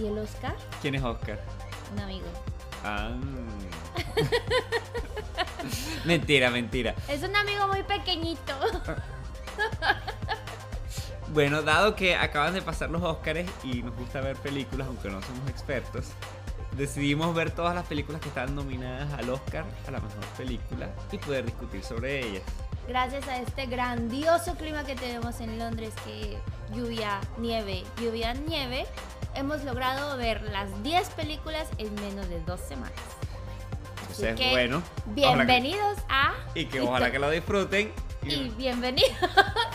¿Y el Oscar? ¿Quién es Oscar? Un amigo. Ah. mentira, mentira. Es un amigo muy pequeñito. Bueno, dado que acaban de pasar los Oscars y nos gusta ver películas, aunque no somos expertos, decidimos ver todas las películas que están nominadas al Oscar a la mejor película y poder discutir sobre ellas. Gracias a este grandioso clima que tenemos en Londres, que lluvia, nieve, lluvia, nieve, hemos logrado ver las 10 películas en menos de dos semanas. Así Entonces, que, bueno. Bienvenidos a... Y que ojalá que lo disfruten. Y bienvenidos.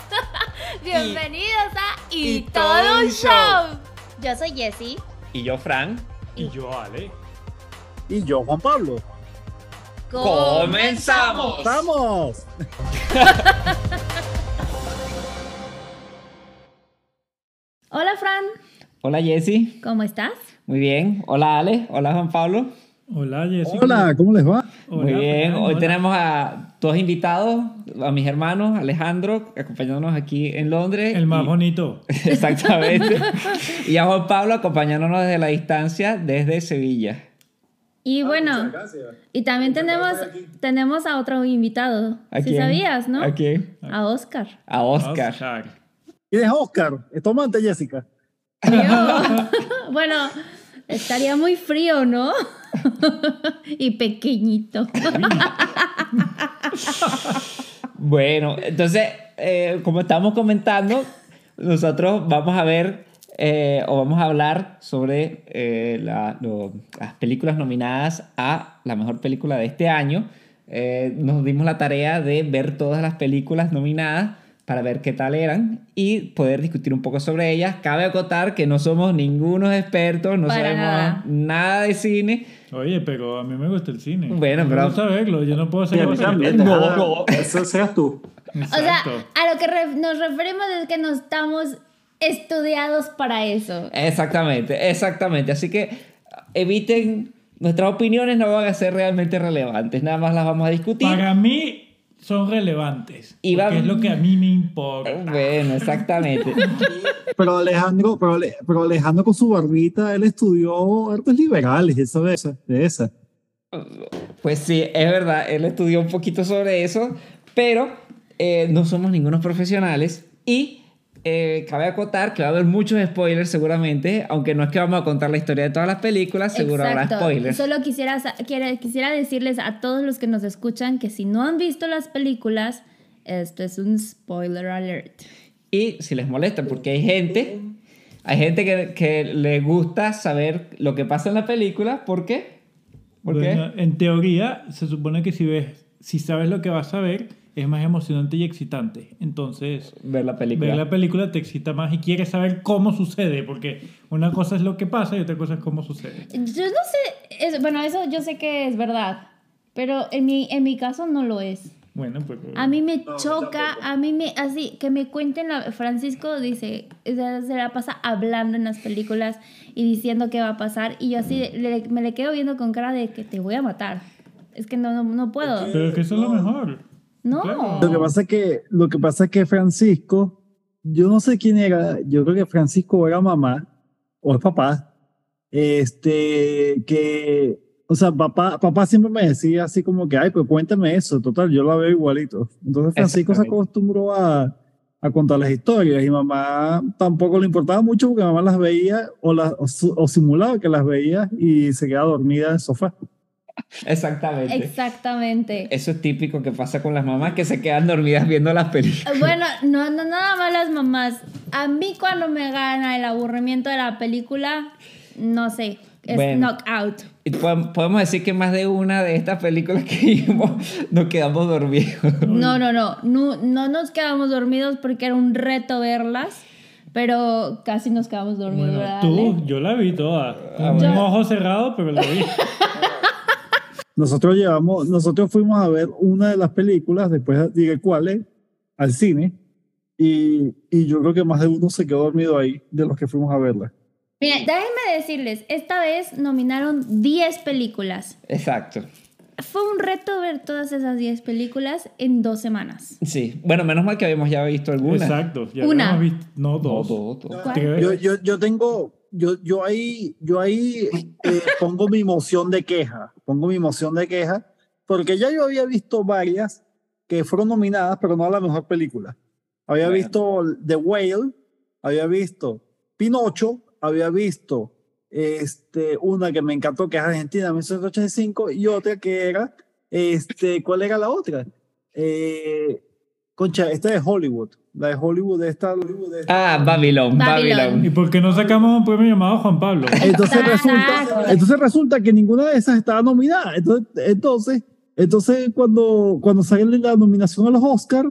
bienvenidos a y Y, todo un show. Yo soy Jessie. Y yo, Fran. Y yo, Ale. Y yo, Juan Pablo. ¡Comenzamos! ¡Vamos! Hola Fran, Hola, Jessy. ¿cómo estás? Muy bien. Hola, Ale. Hola, Juan Pablo. Hola, Jessica. Hola, ¿cómo les va? Hola, Muy bien. Fran, Hoy hola. tenemos a dos invitados, a mis hermanos, Alejandro, acompañándonos aquí en Londres. El más y- bonito. Exactamente. y a Juan Pablo acompañándonos desde la distancia, desde Sevilla. Y bueno, gracias. y también tenemos, tenemos a otro invitado. ¿A Si quién? sabías, ¿no? ¿A quién? A Oscar. A Oscar. Oscar. ¿Quién es Oscar? Es tu amante, Jessica. Bueno, estaría muy frío, ¿no? y pequeñito. Bueno, entonces, eh, como estábamos comentando, nosotros vamos a ver eh, o vamos a hablar sobre eh, la- lo- las películas nominadas a la mejor película de este año. Eh, nos dimos la tarea de ver todas las películas nominadas para ver qué tal eran y poder discutir un poco sobre ellas. Cabe acotar que no somos ningunos expertos, no Para sabemos nada. nada de cine. Oye, pero a mí me gusta el cine. Bueno, pero- Me gusta verlo. Yo no puedo ser. No, no. Eso seas tú. O sea, Exacto. a lo que re- nos referimos es que no estamos estudiados para eso. Exactamente, exactamente. Así que eviten, nuestras opiniones no van a ser realmente relevantes, nada más las vamos a discutir. Para mí son relevantes. Y porque es lo que a mí me importa. Bueno, exactamente. Pero Alejandro, pero, Ale- pero Alejandro con su barbita, él estudió artes liberales, eso de esa. De esa. Pues sí, es verdad, él estudió un poquito sobre eso, pero eh, no somos ningunos profesionales y eh, cabe acotar que va a haber muchos spoilers seguramente, aunque no es que vamos a contar la historia de todas las películas, seguro habrá spoilers. Solo quisiera, quisiera decirles a todos los que nos escuchan que si no han visto las películas, esto es un spoiler alert. Y si les molesta, porque hay gente, hay gente que, que le gusta saber lo que pasa en la película, ¿por qué? ¿Por Bueno, en teoría, se supone que si ves, si sabes lo que vas a ver, es más emocionante y excitante. Entonces, qué? Ver la película. ver la película te excita más y quieres saber cómo sucede, porque una cosa es lo que pasa y otra cosa es cómo sucede. Yo no sé, es- bueno, eso yo sé que es verdad, pero en mi, en mi caso no lo es. Bueno, pues... A mí me choca, a mí me, así, que me cuenten, la, Francisco dice, se la pasa hablando en las películas y diciendo qué va a pasar y yo así le- me le quedo viendo con cara de que te voy a matar. Es que no, no, no puedo. Pero que eso es lo mejor. No. Claro. Lo que pasa es que, lo que pasa es que Francisco, yo no sé quién era, yo creo que Francisco era mamá o es papá, este, que, o sea, papá, papá siempre me decía así como que, ay, pues cuéntame eso, total, yo la veo igualito. Entonces Francisco se acostumbró a, a contar las historias y mamá tampoco le importaba mucho porque mamá las veía o, las, o simulaba que las veía y se quedaba dormida en el sofá. Exactamente. Exactamente. Eso es típico que pasa con las mamás que se quedan dormidas viendo las películas. Bueno, no, no, nada más las mamás. A mí cuando me gana el aburrimiento de la película, no sé, es Bueno. knockout. Podemos decir que más de una de estas películas que vimos nos quedamos dormidos. No, no, no, no, no nos quedamos dormidos porque era un reto verlas, pero casi nos quedamos dormidos, Bueno, ¿verdad, tú, Ale? yo la vi toda. Con un bueno. ojo cerrado, pero la vi. Nosotros llevamos, nosotros fuimos a ver una de las películas, después diré cuáles, al cine, y, y yo creo que más de uno se quedó dormido ahí de los que fuimos a verla. Miren, déjenme decirles, esta vez nominaron 10 películas. Exacto. Fue un reto ver todas esas 10 películas en dos semanas. Sí. Bueno, menos mal que habíamos ya visto algunas. Exacto. Ya Una. habíamos visto- No, No, dos. dos, dos. Tres. Yo, yo, yo tengo, yo, yo ahí, yo ahí eh, pongo mi moción de queja, pongo mi moción de queja, porque ya yo había visto varias que fueron nominadas, pero no a la mejor película. Había Bueno. visto The Whale, había visto Pinocho, había visto este, una que me encantó, que es Argentina, 1985, y otra que era, este, ¿cuál era la otra? Eh, concha, esta de Hollywood, la de Hollywood, esta, Hollywood, esta. Ah, Babylon, Babylon. Babylon. ¿Y por qué no sacamos un premio llamado Juan Pablo? Entonces resulta, entonces resulta que ninguna de esas estaba nominada. Entonces, entonces, entonces cuando, cuando sale la nominación a los Oscars,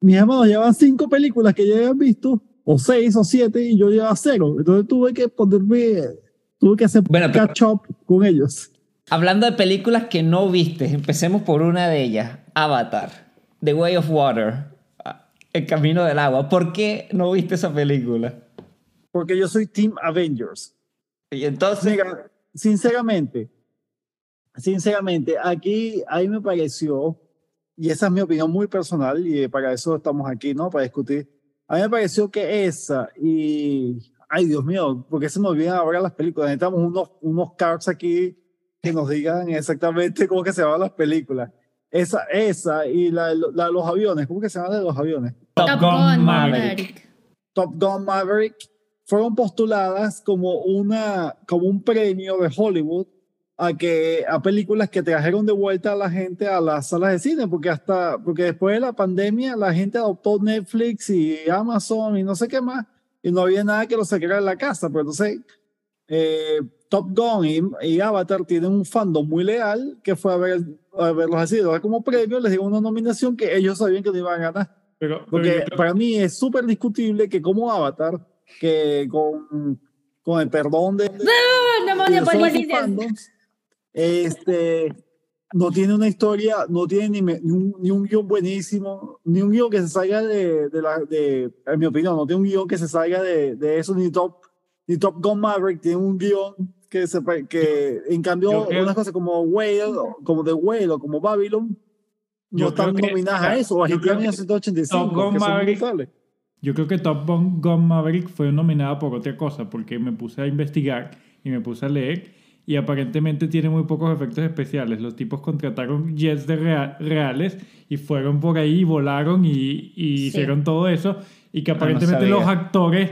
mis hermanos llevaban cinco películas que ya habían visto, o seis o siete, y yo llevaba cero. Entonces tuve que ponerme, tuve que hacer Bueno, catch up con ellos. Hablando de películas que no viste, empecemos por una de ellas, Avatar, The Way of Water, ah, El Camino del Agua. ¿Por qué no viste esa película? Porque yo soy Team Avengers. Y entonces, Mira, sinceramente, sinceramente, aquí, ahí me pareció, y esa es mi opinión muy personal, y para eso estamos aquí, ¿no? Para discutir. A mí me pareció que esa, y, ay Dios mío, porque se me olvidan ahora las películas. Necesitamos unos, unos cards aquí que nos digan exactamente cómo que se llaman las películas. Esa, esa, y la, la de los aviones, ¿cómo que se llama la de los aviones? Top Top Gun Gun Maverick. Maverick. Top Gun Maverick fueron postuladas como una como un premio de Hollywood a que a películas que trajeron de vuelta a la gente a las salas de cine porque hasta porque después de la pandemia la gente adoptó Netflix y Amazon y no sé qué más y no había nada que lo sacara de la casa pero entonces eh, Top Gun y, y Avatar tienen un fandom muy leal que fue a ver a verlos así ahora como premio les dio una nominación que ellos sabían que no iban a ganar Pero, porque para mí es súper discutible que como Avatar, que con, con el perdón de, de- ¡Ah, de este, no tiene una historia, no tiene ni, me- ni un, ni un guion buenísimo, ni un guion que se salga de, de la, de, en mi opinión, no tiene un guion que se salga de, de eso, ni Top, ni Top Gun Maverick tiene un guion que, se, que en cambio creo- unas cosas como Whale, como The Whale o como Babylon, no están nominadas a eso, o Argentina creo que 1985, Top Gun que son Maverick- brutales. Yo creo que Top Gun Maverick fue nominada por otra cosa, porque me puse a investigar y me puse a leer y aparentemente tiene muy pocos efectos especiales. Los tipos contrataron jets de rea- reales y fueron por ahí, volaron y, y Sí. hicieron todo eso y que Ah, no aparentemente sabía. los actores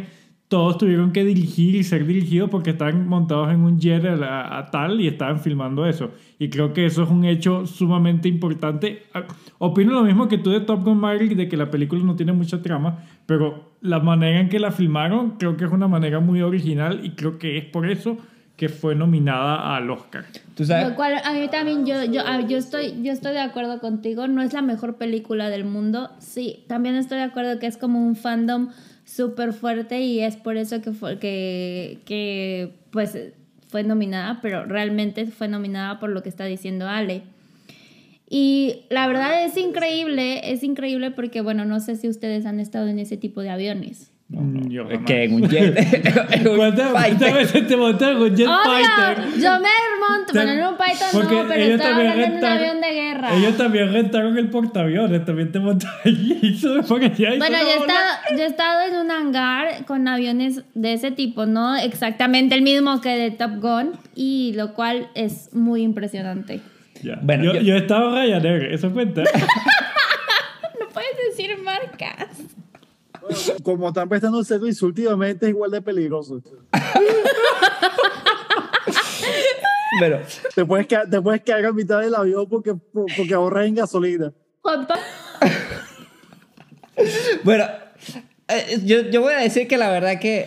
todos tuvieron que dirigir y ser dirigidos porque estaban montados en un jet a, la- a tal y estaban filmando eso. Y creo que eso es un hecho sumamente importante. Ah, Opino lo mismo que tú de Top Gun Maverick, de que la película no tiene mucha trama, pero la manera en que la filmaron creo que es una manera muy original y creo que es por eso que fue nominada al Oscar. tú sabes, Lo cual a mí también yo, yo, yo, estoy, yo estoy de acuerdo contigo, no es la mejor película del mundo, sí, también estoy de acuerdo que es como un fandom súper fuerte y es por eso que fue, que, que pues fue nominada, pero realmente fue nominada por lo que está diciendo Ale. Y la verdad es increíble, es increíble porque, bueno, no sé si ustedes han estado en ese tipo de aviones. Mm, yo es jamás. que en un jet, en un ¿Cuántas veces te montaron con Jet Obvio, Fighter? yo me remonto, bueno, en un Python Porque no, pero ellos estaba también en un avión de guerra. Ellos también rentaron el portaaviones, también te montaron allí Bueno, yo he, estado, yo he estado en un hangar con aviones de ese tipo, no exactamente el mismo que de Top Gun, y lo cual es muy impresionante. Ya. Bueno, yo, yo- yo he estado en Ryanair, eso cuenta. No puedes decir marcas. Como están prestando el servicio últimamente es igual de peligroso. Pero, Te puedes, quedar, te puedes quedar a mitad del avión porque, porque ahorras en gasolina. Bueno, eh, yo, yo voy a decir que la verdad que eh,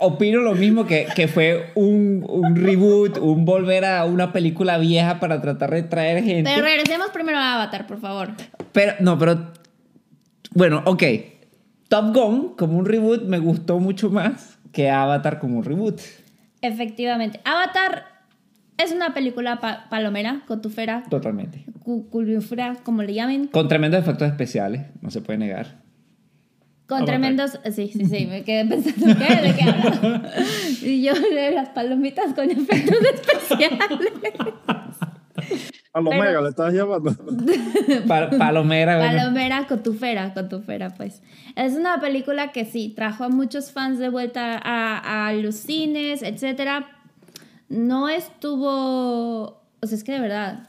opino lo mismo que, que fue un, un reboot, un volver a una película vieja para tratar de traer gente. pero regresemos primero a Avatar, por favor. Pero, no, pero. Bueno, ok. Top Gun, como un reboot, me gustó mucho más que Avatar como un reboot. Efectivamente. Avatar es una película pa- palomera, cotufera, Totalmente. cu- culufera, como le llamen. Con tremendos efectos especiales, no se puede negar. Con Avatar. tremendos. Sí, sí, sí, me quedé pensando, ¿qué? ¿De qué hablas? Y yo de las palomitas con efectos especiales. Palomera, Pero- le estabas llamando. Pa- Palomera, bueno. Palomera Cotufera, Cotufera, pues. Es una película que sí, trajo a muchos fans de vuelta a, a los cines, etcétera. No estuvo... O sea, es que de verdad...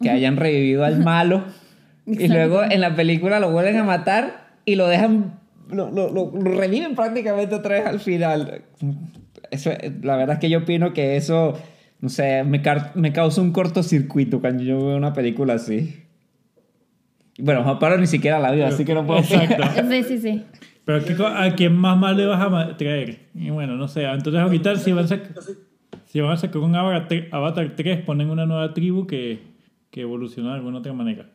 que hayan revivido al malo y luego en la película lo vuelven a matar y lo dejan, lo, lo- lo- lo reviven prácticamente otra vez al final. Eso, la verdad es que yo opino que eso, no sé, me, me causa un cortocircuito cuando yo veo una película así. Bueno, Juan Pablo ni siquiera la vio, así que no puedo Exacto. Sí, sí, sí. Pero ¿qué co- ¿a quién más mal le vas a traer? Y bueno, no sé. Entonces ahorita si van a sacar, si van a sacar un Avatar 3, ponen una nueva tribu que, que evoluciona de alguna otra manera.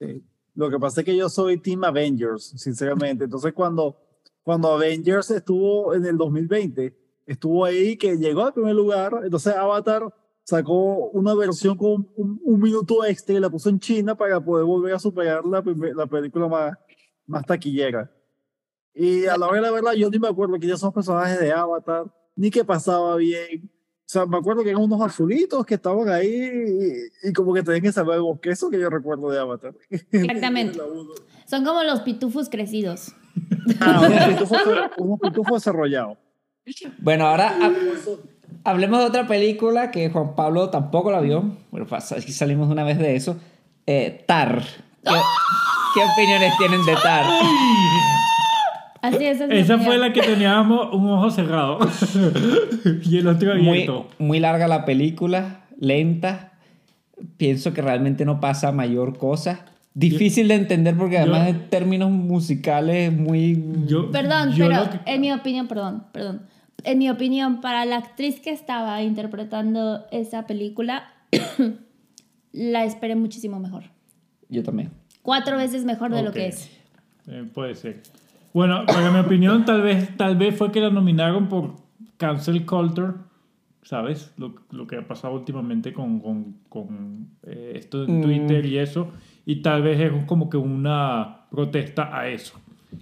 Sí. Lo que pasa es que yo soy Team Avengers, sinceramente. Entonces, cuando, cuando Avengers estuvo en el 2020, estuvo ahí que llegó al primer lugar. Entonces, Avatar sacó una versión con un, un minuto extra y la puso en China para poder volver a superar la, primer- la película más, más taquillera. Y a la hora de la verdad, yo ni me acuerdo quiénes son los personajes de Avatar, ni qué pasaba bien. O sea, me acuerdo que eran unos azulitos que estaban ahí y, y como que tenían que saber el bosque. Eso que yo recuerdo de Avatar. Exactamente. Son como los pitufos crecidos. Ah, unos pitufos, unos pitufos desarrollados. Bueno, ahora ha- hablemos de otra película que Juan Pablo tampoco la vio. Bueno, pasa- aquí salimos de una vez de eso. Eh, Tar. ¿Qué, qué opiniones tienen de Tar? Así es. Esa fue la que teníamos un ojo cerrado y el otro Muy, abierto. muy larga la película, lenta. Pienso que realmente no pasa mayor cosa. Difícil de entender porque además yo- en términos musicales muy... Yo- Perdón, yo pero que- en mi opinión, perdón, perdón. En mi opinión, para la actriz que estaba interpretando esa película, la esperé muchísimo mejor. Yo también. Cuatro veces mejor de lo que es. Eh, puede ser. Bueno, para mi opinión, tal vez, tal vez fue que la nominaron por cancel culture, ¿sabes? Lo, lo que ha pasado últimamente con, con, con, eh, esto en Mm. Twitter y eso. Y tal vez es como que una protesta a eso.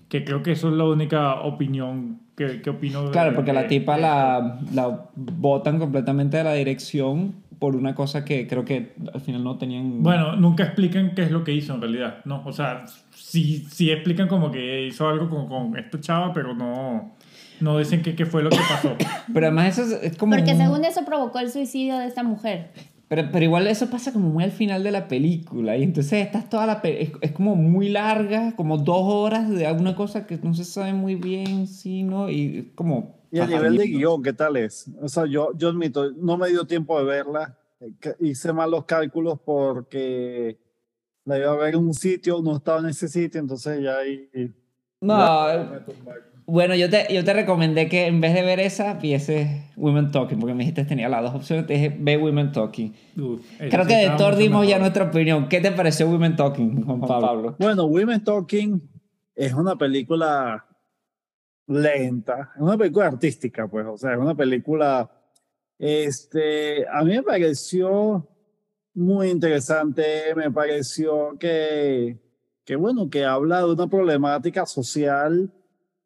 Que creo que eso es la única opinión que, que opino. de- Claro, porque la de- tipa de la, la botan completamente de la dirección por una cosa que creo que al final no tenían... Bueno, nunca explican qué es lo que hizo en realidad, ¿no? O sea, sí, sí explican como que hizo algo con, con esta chava, pero no, no dicen qué, qué fue lo que pasó. Pero además eso es, es como... Porque un- según eso provocó el suicidio de esta mujer. Pero, pero igual eso pasa como muy al final de la película. Y entonces estás toda la... Es, es como muy larga, como dos horas de alguna cosa que no se sabe muy bien, sí, ¿no? Y es como... Y a nivel de guion, ¿qué tal es? O sea, yo, yo admito, no me dio tiempo de verla. eh, Hice mal los cálculos porque la iba a ver en un sitio, no estaba en ese sitio, entonces ya ahí... No, bueno, yo te, yo te recomendé que en vez de ver esa, vieses Women Talking, porque me dijiste que tenía las dos opciones, te dije, ve Women Talking. Uf, Creo que de Thor dimos ya nuestra opinión. ¿Qué te pareció Women Talking, Juan Pablo? Bueno, Women Talking es una película lenta, es una película artística, pues, o sea, es una película, este, a mí me pareció muy interesante, me pareció que, que bueno, que habla de una problemática social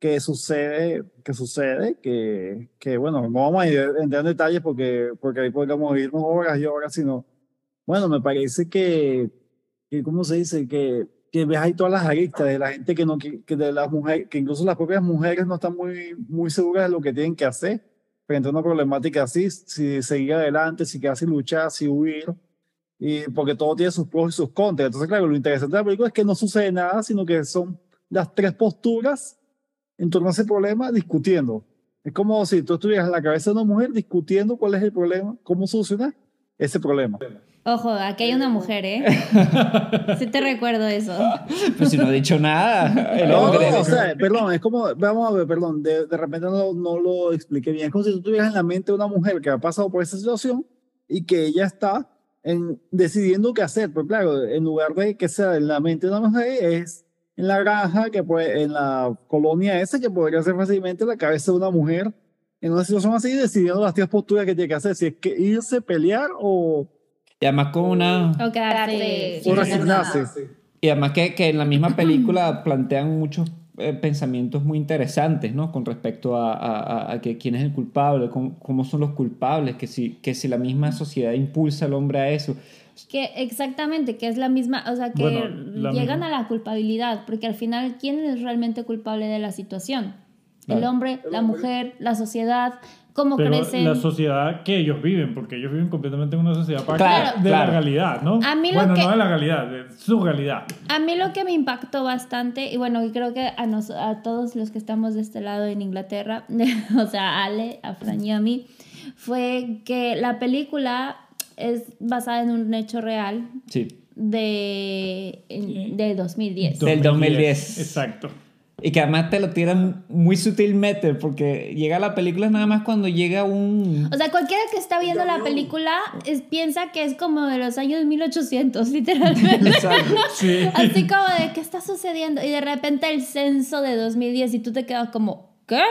que sucede, que sucede, que, que bueno, no vamos a entrar en detalles porque, porque ahí podríamos irnos horas y horas, sino, bueno, me parece que, que ¿cómo se dice? Que, que ves ahí todas las aristas de la gente que no, que, que de las mujeres, que incluso las propias mujeres no están muy, muy seguras de lo que tienen que hacer frente a una problemática así, si seguir adelante, si quedarse luchar, si huir, y porque todo tiene sus pros y sus contras. Entonces, claro, lo interesante de la película es que no sucede nada, sino que son las tres posturas en torno a ese problema discutiendo. Es como si tú estuvieras en la cabeza de una mujer discutiendo cuál es el problema, cómo solucionar ese problema. Ojo, aquí hay una mujer, ¿eh? Sí te recuerdo eso. Pues si no he dicho nada, el No, hombre. no, o sea, perdón, es como, vamos a ver, perdón, de, de repente no, no lo expliqué bien. Es como si tú tuvieras en la mente una mujer que ha pasado por esa situación y que ella está en, decidiendo qué hacer. Pero claro, en lugar de que sea en la mente de una mujer, es en la granja, que puede, en la colonia esa, que podría ser fácilmente la cabeza de una mujer en una situación así, decidiendo las tres posturas que tiene que hacer, si es que irse, pelear o, Y además con una... O quedarse nada. resignarse. Y además que, que en la misma película plantean muchos eh, pensamientos muy interesantes, ¿no? Con respecto a, a- a- a que quién es el culpable, cómo, cómo son los culpables, que si, que si la misma sociedad impulsa al hombre a eso. Que exactamente, que es la misma, o sea, que Bueno, llegan misma. a la culpabilidad, porque al final, ¿quién es realmente culpable de la situación? El Claro. hombre, la mujer, la sociedad, cómo Pero crecen. la sociedad que ellos viven, porque ellos viven completamente en una sociedad aparte Claro, de claro. la realidad, ¿no? A mí lo bueno, que- no de la realidad, de su realidad. A mí lo que me impactó bastante, y bueno, y creo que a, nos, a todos los que estamos de este lado en Inglaterra, o sea, a Ale, a Fran y a mí, fue que la película es basada en un hecho real Sí. de, de 2010. Del 2010. Exacto. Y que además te lo tiran muy sutilmente porque llega la película nada más cuando llega un... O sea, cualquiera que está viendo la película es- piensa que es como de los años 1800, literalmente. Exacto. Sí. Así como de, ¿qué está sucediendo? Y de repente el censo de 2010 y tú te quedas como, ¿qué?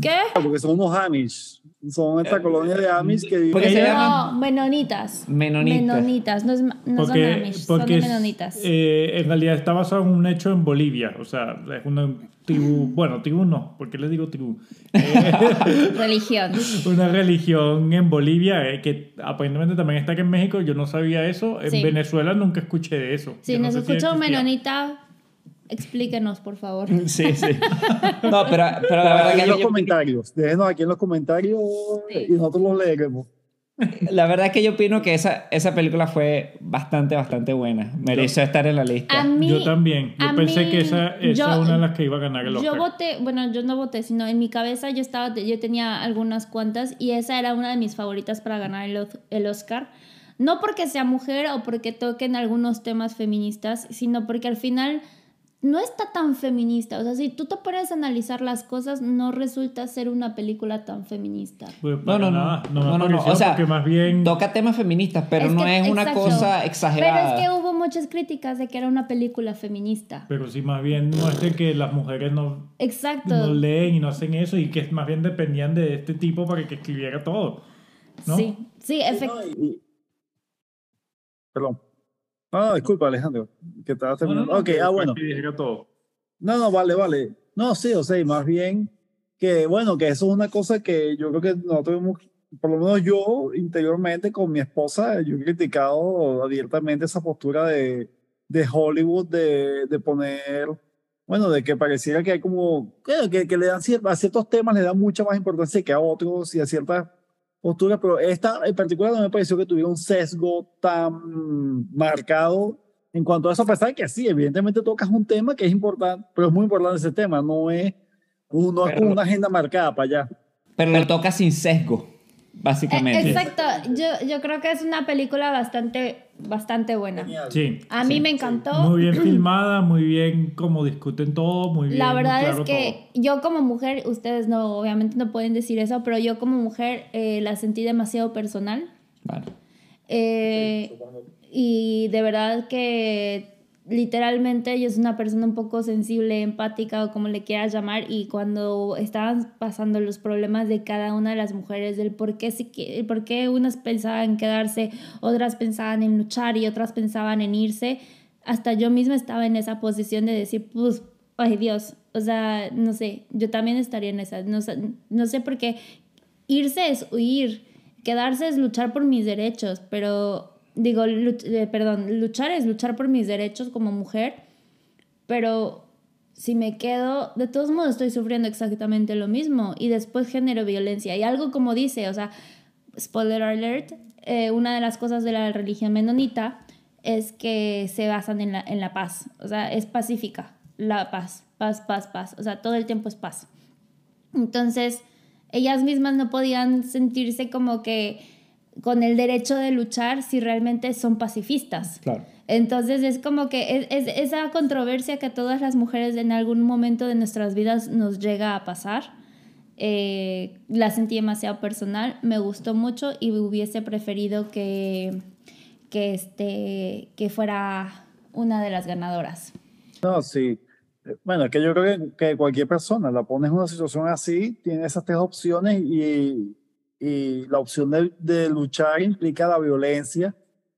¿Qué? Porque son unos Amish. Son esta colonia de Amish que Porque viven se allá. llama- No, menonitas. Menonitas. Menonitas, no, es, no son Porque, Amish, porque son de es- menonitas. eh, en realidad está basado en un hecho en Bolivia. O sea, es una tribu. Bueno, tribu no. ¿Por qué les digo tribu? Eh, Religión. una religión en Bolivia eh, que aparentemente también está aquí en México. Yo no sabía eso. En Sí. Venezuela nunca escuché de eso. No nos si un existía. menonita, explíquenos, por favor. Sí, sí. No, pero, pero la verdad en que los yo, comentarios. Déjenos aquí en los comentarios Sí. y nosotros los leeremos. la verdad que yo opino que esa, esa película fue bastante, bastante buena. Mereció estar en la lista. A mí, Yo también. Yo a pensé mí- que esa, esa es una de las que iba a ganar el Oscar. Yo voté, bueno, yo no voté, sino en mi cabeza yo estaba, yo tenía algunas cuantas y esa era una de mis favoritas para ganar el, el Oscar. No porque sea mujer o porque toquen algunos temas feministas, sino porque al final no está tan feminista. O sea, si tú te pones a analizar las cosas, no resulta ser una película tan feminista. Pues No, no, no. nada, no, No, no, no. O sea, porque más bien Toca temas feministas, pero Es no que- es una exacto. cosa exagerada. Pero es que hubo muchas críticas de que era una película feminista. pero sí más bien muestra que las mujeres no, Exacto. no leen y no hacen eso y que más bien dependían de este tipo para que escribiera todo. ¿no? Sí, sí, efectivamente. No, Perdón. No, no, disculpa, Alejandro, que estabas No, no, terminando. no, ok, ah, bueno. No, no, vale, vale. No, sí, o sea, y más bien que, bueno, que eso es una cosa que yo creo que nosotros hemos, por lo menos yo interiormente con mi esposa, yo he criticado abiertamente esa postura de, de Hollywood de, de poner, bueno, de que pareciera que hay como, que, que le dan a ciertos temas le dan mucha más importancia que a otros y a ciertas posturas, pero esta en particular no me pareció que tuviera un sesgo tan marcado en cuanto a eso, a pesar de que sí, evidentemente tocas un tema que es importante, pero es muy importante ese tema, no es, no como una agenda marcada para allá. Pero lo toca sin sesgo, básicamente. Exacto, yo, yo creo que es una película bastante, bastante buena. Sí. A mí me encantó. Muy bien filmada, muy bien como discuten todo, muy bien. La verdad claro es que todo. yo como mujer, ustedes no, obviamente no pueden decir eso, pero yo como mujer eh, la sentí demasiado personal. Vale. Eh, y de verdad que literalmente yo soy una persona un poco sensible, empática o como le quieras llamar y cuando estaban pasando los problemas de cada una de las mujeres, del por qué, se el por qué unas pensaban en quedarse, otras pensaban en luchar y otras pensaban en irse, hasta yo misma estaba en esa posición de decir, pues, ay Dios, o sea, no sé, yo también estaría en esa, no, sé- no sé por qué. Irse es huir, quedarse es luchar por mis derechos, pero digo, luch- eh, perdón, luchar es luchar por mis derechos como mujer, pero si me quedo, de todos modos estoy sufriendo exactamente lo mismo y después genero violencia. Y algo como dice, o sea, spoiler alert, eh, una de las cosas de la religión menonita es que se basan en la, en la paz, o sea, es pacífica, la paz, paz, paz, paz, o sea, todo el tiempo es paz. Entonces, ellas mismas no podían sentirse como que con el derecho de luchar si realmente son pacifistas. Claro. Entonces es como que es, es esa controversia que a todas las mujeres en algún momento de nuestras vidas nos llega a pasar. eh, la sentí demasiado personal, me gustó mucho y hubiese preferido que, que, este, que fuera una de las ganadoras. No, sí. Eh, Bueno, es que yo creo que, que cualquier persona la pones en una situación así, tiene esas tres opciones y, y la opción de, de luchar implica la violencia.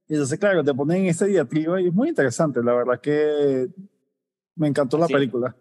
Y entonces, claro, te ponen en esa diatriba y es muy interesante. La verdad que me encantó la Sí. película.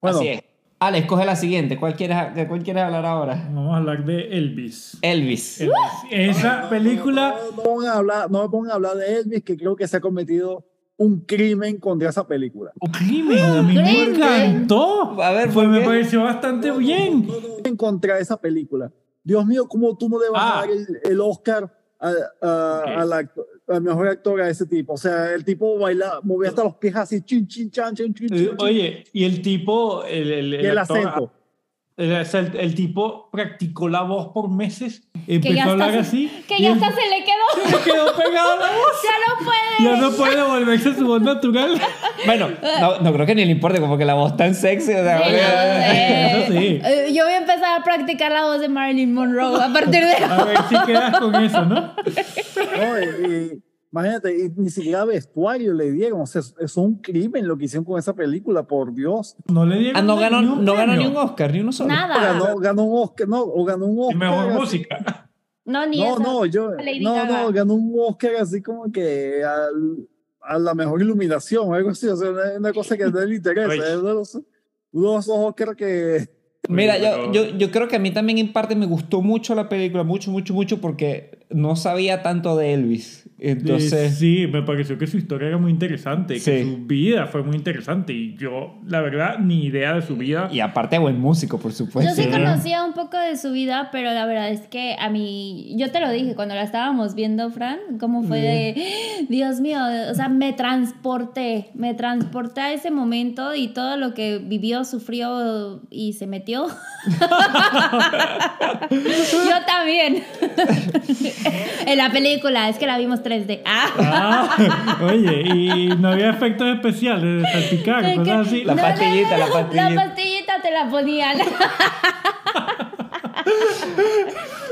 Bueno, Así es. Ale, escoge la siguiente. ¿Cuál quieres, ¿De cuál quieres hablar ahora? Vamos a hablar de Elvis. Elvis. Elvis. Esa película. No, no, pongan a hablar, no me pongan a hablar de Elvis, que creo que se ha cometido un crimen contra esa película. Un crimen, a mí me encantó. A ver, pues ¿por me pareció bastante bien. En contra de esa película. Dios mío, ¿cómo tú no le vas Ah. a dar el, el Oscar a- a- al, acto- al mejor actor a ese tipo? O sea, el tipo baila, movía hasta los pies así, chin, chin, chan, chin, chin, Eh, chin. Oye, y el tipo, el, el actor- acento. El, o sea, el- el tipo practicó la voz por meses. Empezó ya a hablar así. que y ya hasta se le quedó. se quedó pegada la voz. ya no puede. Ya no puede volverse a su voz natural. Bueno, no, no creo que ni le importe, como que la voz tan sexy. O sea, Sí, porque- Eso sí. Eh, Yo voy a empezar a practicar la voz de Marilyn Monroe a partir de A ver si quedas con eso, ¿no? No, y imagínate, y ni siquiera vestuario le dieron. O sea, es, es un crimen lo que hicieron con esa película, por Dios. No le dieron Ah, no ganó, ni un no ganó ni un Oscar, ni uno solo. nada. Ganó, ganó un Oscar, no, o ganó un Y Oscar. mejor así- música. No, ni No, no, yo, Lady no, Gaga. no, ganó un Oscar así como que al- a la mejor iluminación, algo así, o sea, una, una cosa que no le interesa, es uno de los, uno de esos Oscars que, Mira, yo, yo, yo creo que a mí también en parte me gustó mucho la película, mucho, mucho, mucho, porque no sabía tanto de Elvis. Entonces, sí, me pareció que su historia era muy interesante, que su vida fue muy interesante y yo, la verdad, ni idea de su vida. y aparte buen músico, por Yo supuesto. sí Sí. conocía un poco de su vida, pero la verdad es que a mí, yo te lo dije cuando la estábamos viendo, Fran, cómo fue de, Dios mío, o sea, me transporté, me transporté a ese momento y todo lo que vivió, sufrió y se metió. yo también. en la película, es que la vimos 3D. Ah. Ah, oye, y no había efectos especiales de salpicar, Es cosas así. La pastillita, la pastillita. La pastillita te la ponían.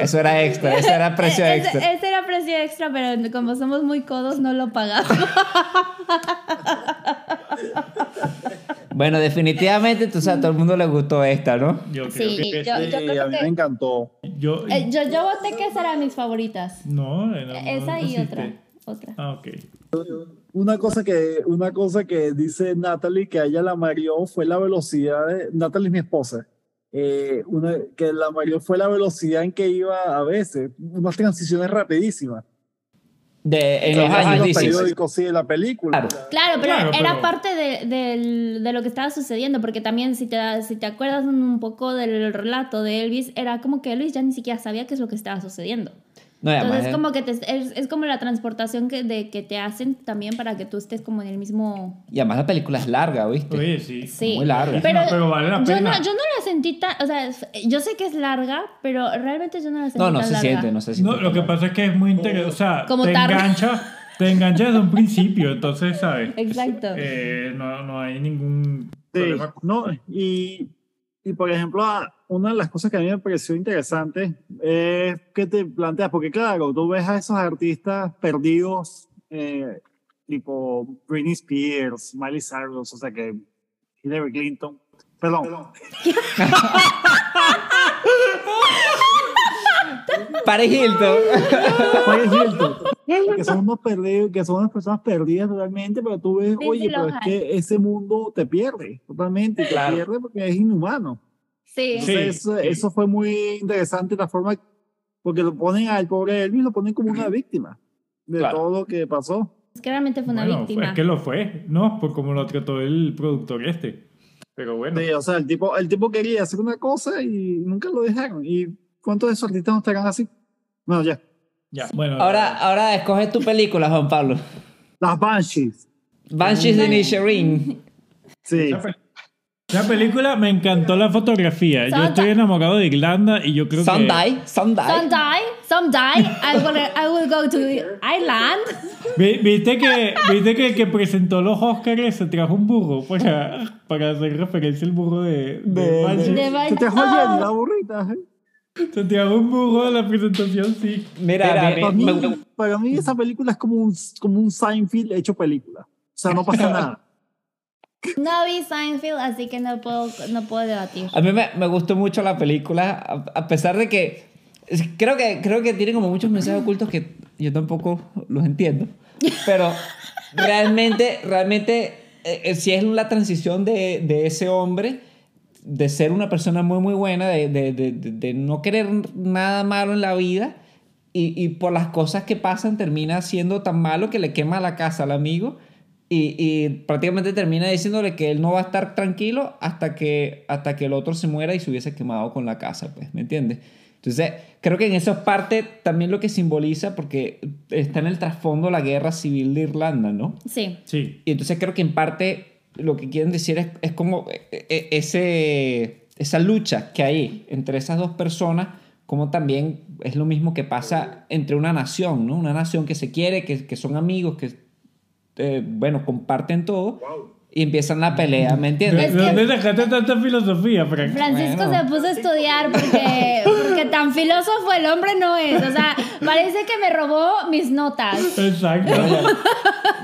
Eso era extra, eso era precio Ese- extra. Ese era precio extra, pero como somos muy codos, no lo pagamos. Bueno, definitivamente, tú sabes, a todo el mundo le gustó esta, ¿no? Yo creo Sí, que yo, sí, yo creo a mí me que. encantó. yo, eh, yo, yo voté que esa era mis favoritas. no, no, no Esa y otra. Otra. Ah, ok. Una cosa que, una cosa que dice Natalie que a ella la mareó fue la velocidad de, Natalie es mi esposa, eh, una, que la mareó fue la velocidad en que iba a veces, unas transiciones rapidísimas. De, en los años, dices. periódicos, sí, de la película. Claro. Claro, pero Claro, era pero- parte de, del- de lo que estaba sucediendo, porque también si te, da- si te acuerdas un poco del relato de Elvis, era como que Elvis ya ni siquiera sabía qué es lo que estaba sucediendo. No, Entonces eh, como que te- es, es como la transportación que, de, que te hacen también para que tú estés como en el mismo... y además la película es larga, ¿viste? Oye, sí. Sí. Muy larga. Pero, No, pero vale la yo, pena. no, yo no la sentí tan... O sea, es- yo sé que es larga, pero realmente yo no la sentí No, no tan se larga. siente, no se siente. No, lo que pasa es que es muy interesante. O sea, Como te tarde. engancha, te engancha desde un principio, entonces, ¿sabes? Exacto. Eh, no, no hay ningún Sí, problema. no, y, y por ejemplo, ah, una de las cosas que a mí me pareció interesante es que te planteas, porque claro, tú ves a esos artistas perdidos, eh, tipo Britney Spears, Miley Cyrus, o sea que Hillary Clinton, perdón, Paris Hilton. Paris Hilton, que son unos perdidos, que son unas personas perdidas totalmente, pero tú ves, oye, pero es que ese mundo te pierde totalmente, Claro. te pierde porque es inhumano. Sí. Entonces, eso, sí. eso fue muy interesante la forma, porque lo ponen al pobre Elvis, lo ponen como una víctima de Claro. todo lo que pasó. Es que realmente fue una Bueno, víctima. es que lo fue, ¿no? Por como lo trató el productor este. Pero bueno. Sí, o sea, el tipo, el tipo quería hacer una cosa y nunca lo dejaron. ¿Y cuántos de esos artistas no estarán así? Bueno, ya. Ya, bueno. Ahora, ahora escoge tu película, Juan Pablo. Las Banshees. Banshees de Inisherin. Sí. Esa película me encantó la fotografía. Yo estoy enamorado de Irlanda y yo creo que. Sunday, Sunday. Someday, someday, I will, I will go to Ireland. Vi- ¿Viste que, ¿Viste que el que presentó los Oscars se trajo un burro para, para hacer referencia al burro de, de, De-? De Oh. la burrita. ¿eh? Un burro de la presentación, sí. Mira, Para me- mí, me- para mí esa película es como un, como un Seinfeld hecho película. O sea, no pasa nada. No vi Seinfeld, así que no puedo, no puedo debatir. A mí me, me gustó mucho la película, a, a pesar de que creo que creo que tiene como muchos mensajes ocultos que yo tampoco los entiendo, pero realmente realmente eh, eh, si es la transición de, de ese hombre de ser una persona muy, muy buena, de, de, de, de no querer nada malo en la vida, y, y, por las cosas que pasan termina siendo tan malo que le quema la casa al amigo. Y, y, prácticamente termina diciéndole que él no va a estar tranquilo hasta que, hasta que el otro se muera y se hubiese quemado con la casa, pues, ¿me entiendes? Entonces, creo que en eso es parte también lo que simboliza, porque está en el trasfondo la guerra civil de Irlanda, ¿no? Sí. Sí. Y entonces creo que en parte lo que quieren decir es, es como e, e, ese, esa lucha que hay entre esas dos personas, como también es lo mismo que pasa entre una nación, ¿no? Una nación que se quiere, que, que son amigos, que, eh, bueno, comparten todo. Y empiezan la pelea, ¿me entiendes? Es ¿De que- dónde sacaste tanta filosofía, Frank? Francisco Bueno. se puso a estudiar porque, porque tan filósofo el hombre no es. O sea, parece que me robó mis notas. Exacto.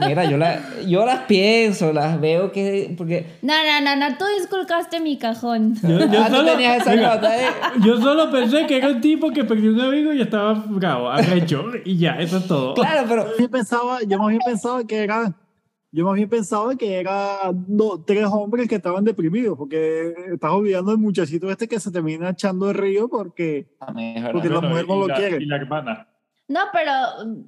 Mira, yo, la, yo las pienso, las veo que... Porque... No, no, no, no, tú disculcaste mi cajón. Yo, yo Ah, solo, tenías esa nota, ¿eh? yo solo pensé que era un tipo que perdió un amigo y estaba bravo, arrecho. Y ya, eso es todo. Claro, pero... Yo pensaba, yo más bien pensaba que era, yo más bien pensaba que era do- tres hombres que estaban deprimidos, porque estás olvidando el muchachito este que se termina echando el río porque, porque la mujer no lo la- quiere. Y la hermana. No, pero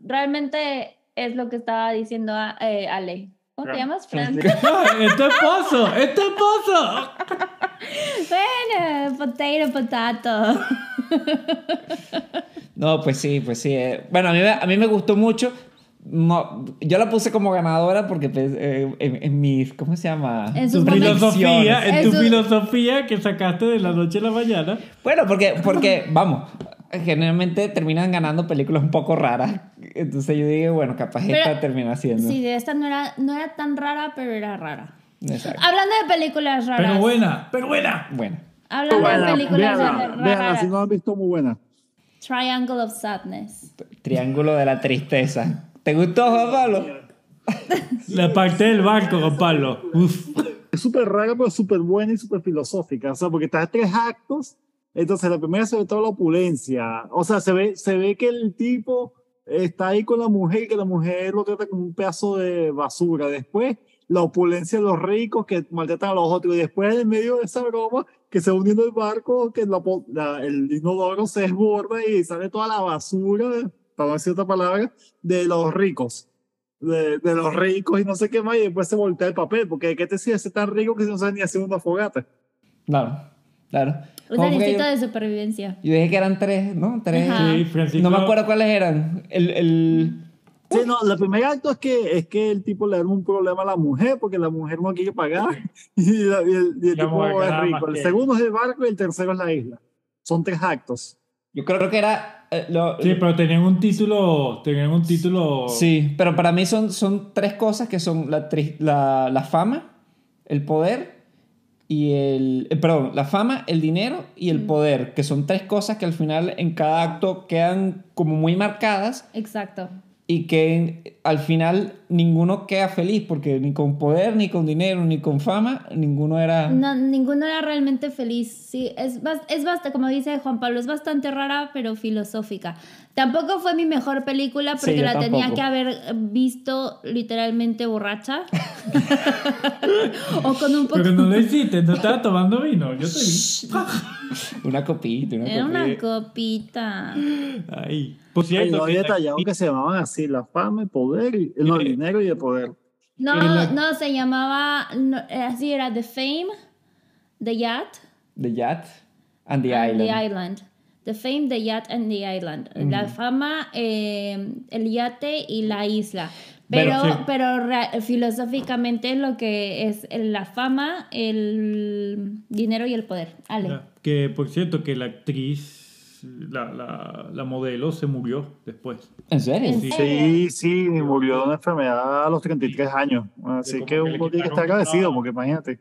realmente es lo que estaba diciendo eh, Ale. ¿Cómo te llamas? Fran. Es tu esposo, es tu esposo. Bueno, potato, potato. No, pues sí, pues sí. eh. Bueno, a mí, a mí me gustó mucho. No, yo la puse como ganadora porque pues, eh, en, en mis, ¿cómo se llama? En Tu filosofía, en tu filosofía que sacaste de la noche a la mañana. Bueno, porque, porque, vamos, generalmente terminan ganando películas un poco raras. Entonces yo dije, bueno, capaz Pero- esta termina siendo. Sí, esta no era, no era tan rara, pero era rara. Exacto. Hablando de películas raras. Pero buena, pero buena. Bueno, Hablando de Buena, películas véanla, raras. véanla, si no han visto, muy buena. Triangle of Sadness. Triángulo de la Tristeza. ¿Te gustó, Juan Pablo? La parte del barco, Juan Pablo. Uf. Es súper rara, pero súper buena y súper filosófica. O sea, porque está en tres actos. Entonces, la primera se ve toda la opulencia. O sea, se ve, se ve que el tipo está ahí con la mujer y que la mujer lo trata como un pedazo de basura. Después, la opulencia de los ricos que maltratan a los otros. Y después, en medio de esa broma, que se va hundiendo el barco, que la la- el inodoro se desborda y sale toda la basura, para no decir otra palabra, de los ricos de, de los ricos y no sé qué más, y después se voltea el papel, porque ¿de qué te sirve ser tan rico que no sabe ni hacer una fogata? Claro, claro. Un ¿Cómo fue que instinto yo, de supervivencia. yo dije que eran tres, ¿no? Tres. Ajá. Sí, Francisco. No me acuerdo cuáles eran. El, el... Sí, no, el primer acto es que, es que el tipo le da un problema a la mujer, porque la mujer no quiere pagar, y, la- y el, y el tipo es rico. El segundo es el barco y el tercero es la isla. Son tres actos. Yo creo que era... eh, lo- Sí, pero tenían un título, tenían un título. Sí, pero para mí son, son tres cosas que son la, la fama, el poder y el... eh, perdón, la fama, el dinero y el poder, que son tres cosas que al final en cada acto quedan como muy marcadas Exacto. y que al final ninguno queda feliz porque ni con poder, ni con dinero, ni con fama, ninguno era... No, ninguno era realmente feliz. Sí, es, es bastante, como dice Juan Pablo, es bastante rara, pero filosófica. Tampoco fue mi mejor película porque Sí, la tenía que haber visto literalmente borracha. o con un poco. Pero no lo hiciste, no estaba tomando vino. Yo te vi. Una copita, una Era una copita. copita. Ahí. Por Y cierto, no había que- detallado que se llamaban así, la fama, el poder, y, no, el dinero y el poder. No, la- no, se llamaba. no, así era The Fame, The Yacht, The Yacht and the and Island. The Island. The Fame, The Yacht and the Island. La fama, eh, el yate y la isla. Pero, Pero- Sí. pero filosóficamente lo que es la fama, el dinero y el poder. Ale. Ya, Que por cierto, que la actriz, la, la, la modelo, se murió después. ¿En serio? ¿En Sí. Sí, sí, murió de una enfermedad a los 33 años. Así que uno tiene que estar agradecido, una- porque imagínate.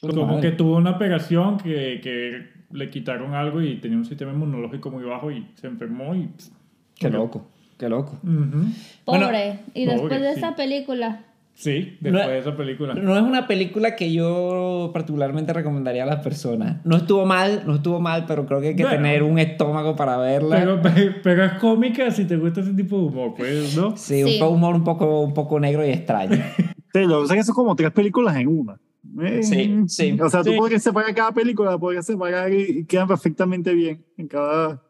Como madre. que tuvo una operación que, que le quitaron algo y tenía un sistema inmunológico muy bajo y se enfermó y... Qué loco, qué loco. Ujú. Bueno, Pobre. y pobre, después de sí. esa película. Sí, después No- de esa película. No es una película que yo particularmente recomendaría a las personas. No estuvo mal, no estuvo mal, pero creo que hay que Bueno. tener un estómago para verla. Pero, pero es cómica si te gusta ese tipo de humor, pues, ¿no? sí, Sí. un humor un poco, un poco negro y extraño. Sí, lo que pasa es que son como tres películas en una. Eh, Sí, sí, O sea, tú sí. podrías separar cada película, podrías separar y, y quedan perfectamente bien en cada.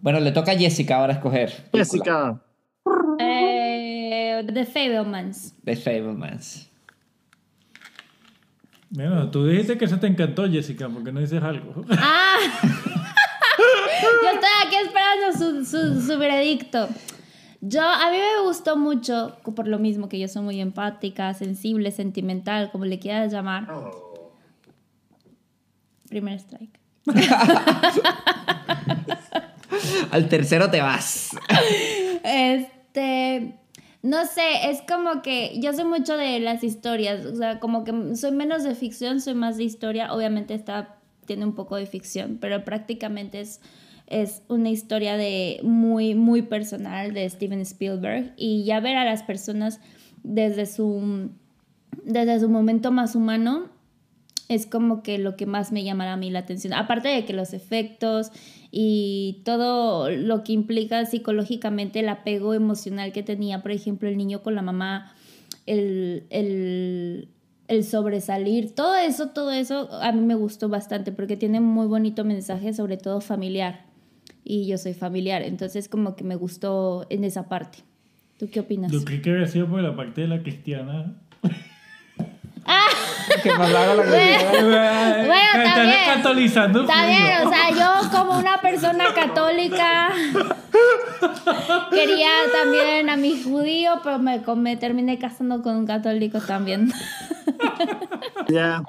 Bueno, le toca a Jessica ahora escoger. película Jessica. Eh, The Fablemans. De Fablemans. Bueno, tú dijiste que eso te encantó, Jessica, porque no dices algo. ¡Ah! Yo estoy aquí esperando su, su, su veredicto. Yo, a mí me gustó mucho, por lo mismo que yo soy muy empática, sensible, sentimental, como le quieras llamar. Primer strike. Al tercero te vas. Este, no sé, es como que yo soy mucho de las historias, o sea, como que soy menos de ficción, soy más de historia. Obviamente esta tiene un poco de ficción, pero prácticamente es, es una historia de muy, muy personal de Steven Spielberg. Y ya ver a las personas desde su, desde su momento más humano es como que lo que más me llamará a mí la atención. Aparte de que los efectos y todo lo que implica psicológicamente el apego emocional que tenía, por ejemplo, el niño con la mamá, el, el, el sobresalir, todo eso, todo eso a mí me gustó bastante porque tiene muy bonito mensaje, sobre todo familiar. Y yo soy familiar, entonces como que me gustó en esa parte. ¿Tú qué opinas? Yo creí que había sido por la parte de la cristiana. Que más la que Bueno, Estás también. catolizando. Está bien, o sea, yo como una persona católica quería también a mi judío, pero me, me terminé casando con un católico también. Ya.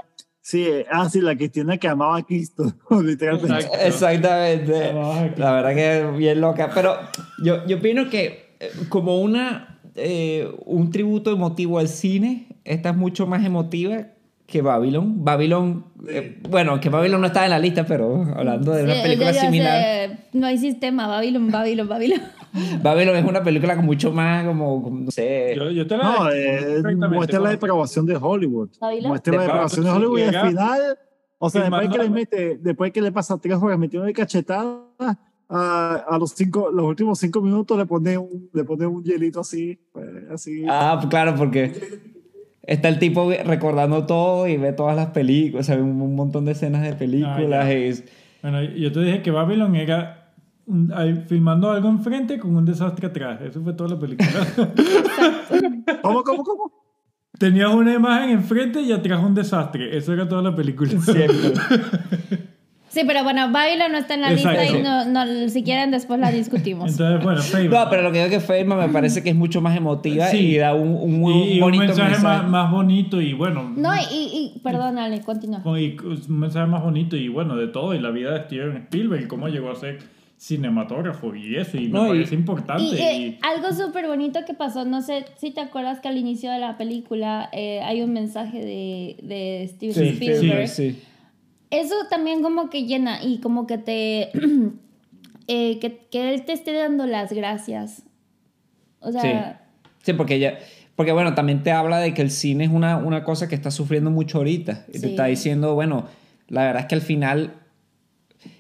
Sí, eh, ah, sí, la cristiana que amaba a Cristo, literalmente. Exactamente. La verdad que es bien loca. Pero yo, yo opino que eh, como una, eh, un tributo emotivo al cine, esta es mucho más emotiva que Babylon. Babylon, eh, bueno, que Babylon no estaba en la lista, pero hablando de una película similar. sé, no hay sistema, Babylon, Babylon, Babylon. Babylon es una película con mucho más, como, como, no sé. Yo, yo te la No, eh, muestra la depravación de Hollywood. ¿Babylon? Muestra la De- depravación de Hollywood y al final, o sea, después que le mete, después que le pasa tres horas metiendo de cachetada, a, a los cinco, los últimos cinco minutos le pone un, le pone un hielito así, pues, así. Ah, pues claro, porque está el tipo recordando todo y ve todas las películas, o sea, un, un montón de escenas de películas. Ah, y es- Bueno, yo te dije que Babylon era filmando algo enfrente con un desastre atrás. Eso fue toda la película. ¿Cómo, cómo, cómo? Tenías una imagen enfrente y atrás un desastre. Eso era toda la película. Sí, pero bueno, Babylon no está en la Exacto. lista y no, no, si quieren después la discutimos. Entonces, bueno, Facebook. No, pero lo que digo es que Feynman me parece que es mucho más emotiva Sí. y da un, un y, un bonito mensaje, mensaje. Más, más bonito y bueno. No, y, y perdónale, continúa. con- y un mensaje más bonito y bueno, de todo. Y la vida de Steven Spielberg, cómo llegó a ser cinematógrafo y eso. Y me No, y- parece importante. Y eh, y- algo súper bonito que pasó, no sé si te acuerdas que al inicio de la película eh, hay un mensaje de, de Steven Sí, Spielberg. sí, sí. Eso también como que llena y como que te... eh, que, que él te esté dando las gracias. O sea, Sí, porque ya, porque bueno, también te habla de que el cine es una, una cosa que está sufriendo mucho ahorita. Y te está diciendo, bueno, la verdad es que al final,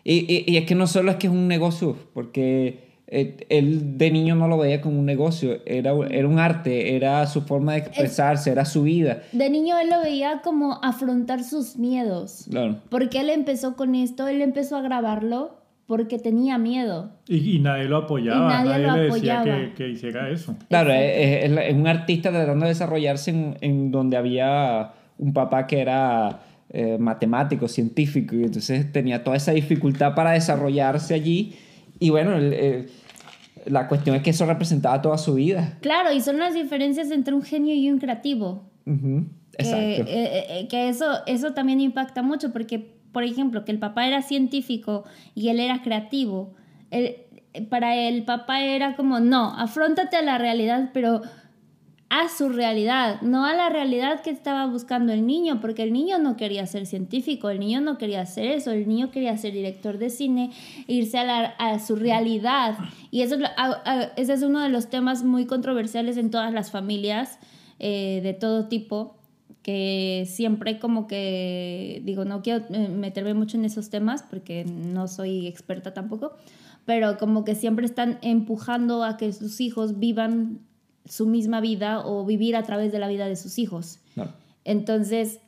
y, y- y es que no solo es que es un negocio, porque eh, él de niño no lo veía como un negocio, era, era un arte, era su forma de expresarse, era su vida. de niño él lo veía como afrontar sus miedos. Claro. Porque él empezó con esto, él empezó a grabarlo porque tenía miedo. y, y nadie lo apoyaba. Y nadie lo le decía apoyaba. que, que hiciera eso. Claro, es, es- es un artista tratando de desarrollarse en, en donde había un papá que era eh, matemático, científico, y entonces tenía toda esa dificultad para desarrollarse allí. Y bueno, el- el- la cuestión es que eso representaba toda su vida. Claro, y son las diferencias entre un genio y un creativo. Exacto. eh, eh, que eso, eso también impacta mucho porque, por ejemplo, que el papá era científico y él era creativo. Él- para el papá era como, no, afrontate a la realidad, pero a su realidad, no a la realidad que estaba buscando el niño, porque el niño no quería ser científico, el niño no quería hacer eso, el niño quería ser director de cine, irse a, la- a su realidad. Y eso, ese es uno de los temas muy controversiales en todas las familias eh, de todo tipo, que siempre como que, digo, no quiero eh, meterme mucho en esos temas porque no soy experta tampoco, pero como que siempre están empujando a que sus hijos vivan su misma vida o vivir a través de la vida de sus hijos. Claro. Entonces,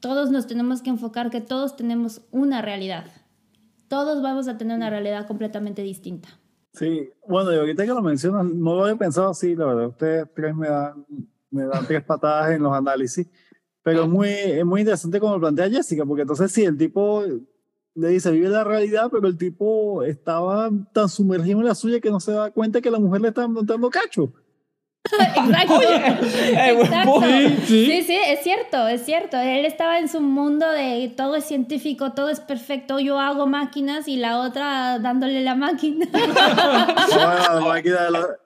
todos nos tenemos que enfocar que todos tenemos una realidad. Todos vamos a tener una realidad completamente distinta. Sí, bueno, y ahorita que lo mencionas, no lo había pensado así, la verdad. Ustedes tres me dan, me dan tres patadas en los análisis, pero es muy, es muy interesante como lo plantea Jessica, porque entonces sí, el tipo le dice, vive la realidad, pero el tipo estaba tan sumergido en la suya que no se da cuenta que la mujer le está montando cacho. Exacto. eh, Exacto. Sí, sí. Sí, sí, es cierto, es cierto. Él estaba en su mundo de todo es científico, todo es perfecto, yo hago máquinas y la otra dándole la máquina. Bueno, la máquina de la-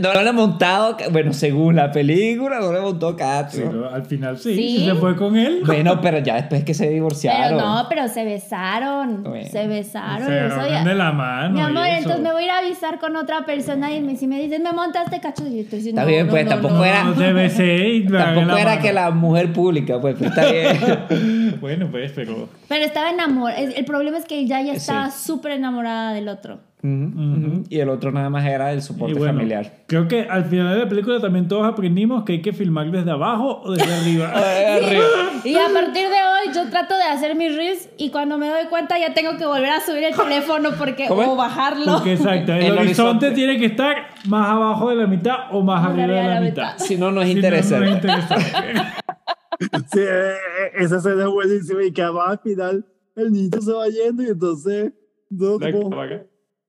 No lo he montado, bueno, según la película, no le montó Cacho. Pero al final sí, Sí. sí se fue con él. Bueno, pero ya después que se Pero divorciaron. no, pero se besaron, Bueno. se besaron. Se eso ya- de la mano. Mi amor, entonces me voy a ir a avisar con otra persona y me, si me dicen, me montaste cacho, y yo estoy diciendo, Está bien, no, pues, no, tampoco no. era- No besé Tampoco la era mano. que la mujer pública, pues, pero está bien. Bueno, pues, pero. Pero estaba enamorada. El problema es que ella ya Sí. estaba súper enamorada del otro. Ujú. Y el otro nada más era el soporte bueno, familiar. creo que al final de la película también todos aprendimos que hay que filmar desde abajo o desde arriba. Y a partir de hoy yo trato de hacer mis reels y cuando me doy cuenta ya tengo que volver a subir el teléfono porque o bajarlo. Porque exacto, el, El horizonte, horizonte. tiene que estar más abajo de la mitad o más Más arriba de la, mitad. Si no, no es Si no, interesante. no es interesante. Sí, eh, eh, esa escena es buenísima y que además al final el niño se va yendo y entonces no,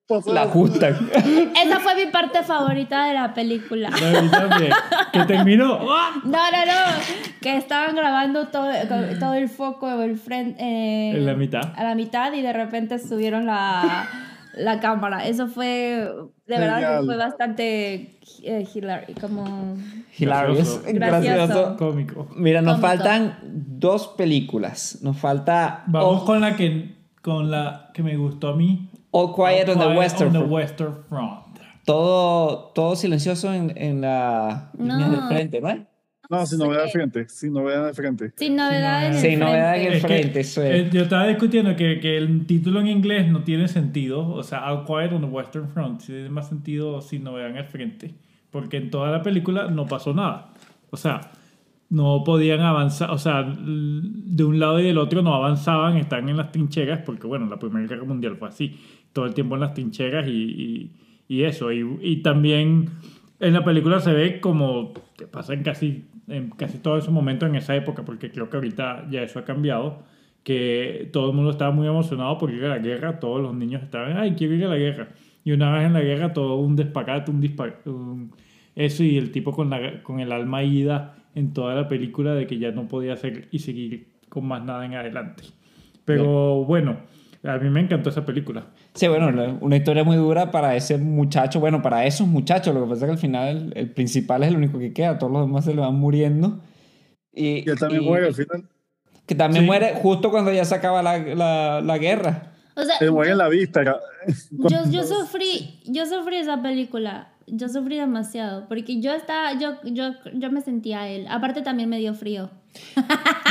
Pasa- La ajustan. Esa fue mi parte favorita de la película. Que terminó. No, no, no. Que estaban grabando todo, todo el foco el frente, eh, En la mitad. A la mitad y de repente subieron la, la cámara. Eso fue, de verdad, que fue bastante eh, como... Hilarious. Gracioso. Gracioso. Cómico. Mira, nos Cómico. faltan dos películas. Nos falta Vamos con la que con la que me gustó a mí. All Quiet on the Quiet Western on the Front. Western Front. Todo, todo silencioso en, en la No. línea del frente, ¿no? No, sin novedad de frente, sin novedad de frente. Sin novedad en el Sin novedad en frente. el Es que, frente, eso es. eh, yo estaba discutiendo que, que el título en inglés no tiene sentido. O sea, All Quiet on the Western Front tiene más sentido si no vean el frente. Porque en toda la película no pasó nada. O sea, no podían avanzar. O sea, de un lado y del otro no avanzaban, están en las trincheras. Porque, bueno, la Primera Guerra Mundial fue así. Todo el tiempo en las trincheras y, y, y eso. Y, y también en la película se ve como que pasa en casi, en casi todos esos momentos en esa época, porque creo que ahorita ya eso ha cambiado, que todo el mundo estaba muy emocionado por ir a la guerra, todos los niños estaban, ay, quiero ir a la guerra. Y una vez en la guerra, todo un disparate, un disparate, eso y el tipo con, la, con el alma ida en toda la película de que ya no podía hacer y seguir con más nada en adelante. Pero bueno, a mí me encantó esa película. Sí, bueno, una historia muy dura para ese muchacho, bueno, para esos muchachos, lo que pasa es que al final el, el principal es el único que queda, todos los demás se le van muriendo. Y, Y él también y- muere al final. Que también Sí. muere justo cuando ya se acaba la, la, la guerra. O sea, Él muere en la vista. yo, yo sufrí, yo sufrí esa película. Yo sufrí demasiado. Porque yo estaba, yo, yo, yo me sentía a él. Aparte también me dio frío.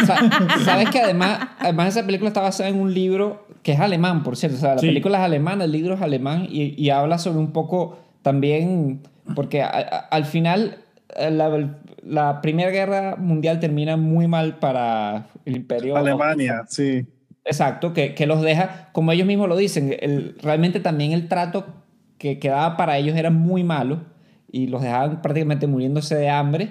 Sa- Sabes que además, además esa película está basada en un libro que es alemán, por cierto. O sea, la Sí. película es alemana, el libro es alemán y, y habla sobre un poco también, porque a- a- al final eh, la, la Primera Guerra Mundial termina muy mal para el imperio. Alemania, sí. Exacto, que, que los deja, como ellos mismos lo dicen, el, realmente también el trato que quedaba para ellos era muy malo y los dejaban prácticamente muriéndose de hambre.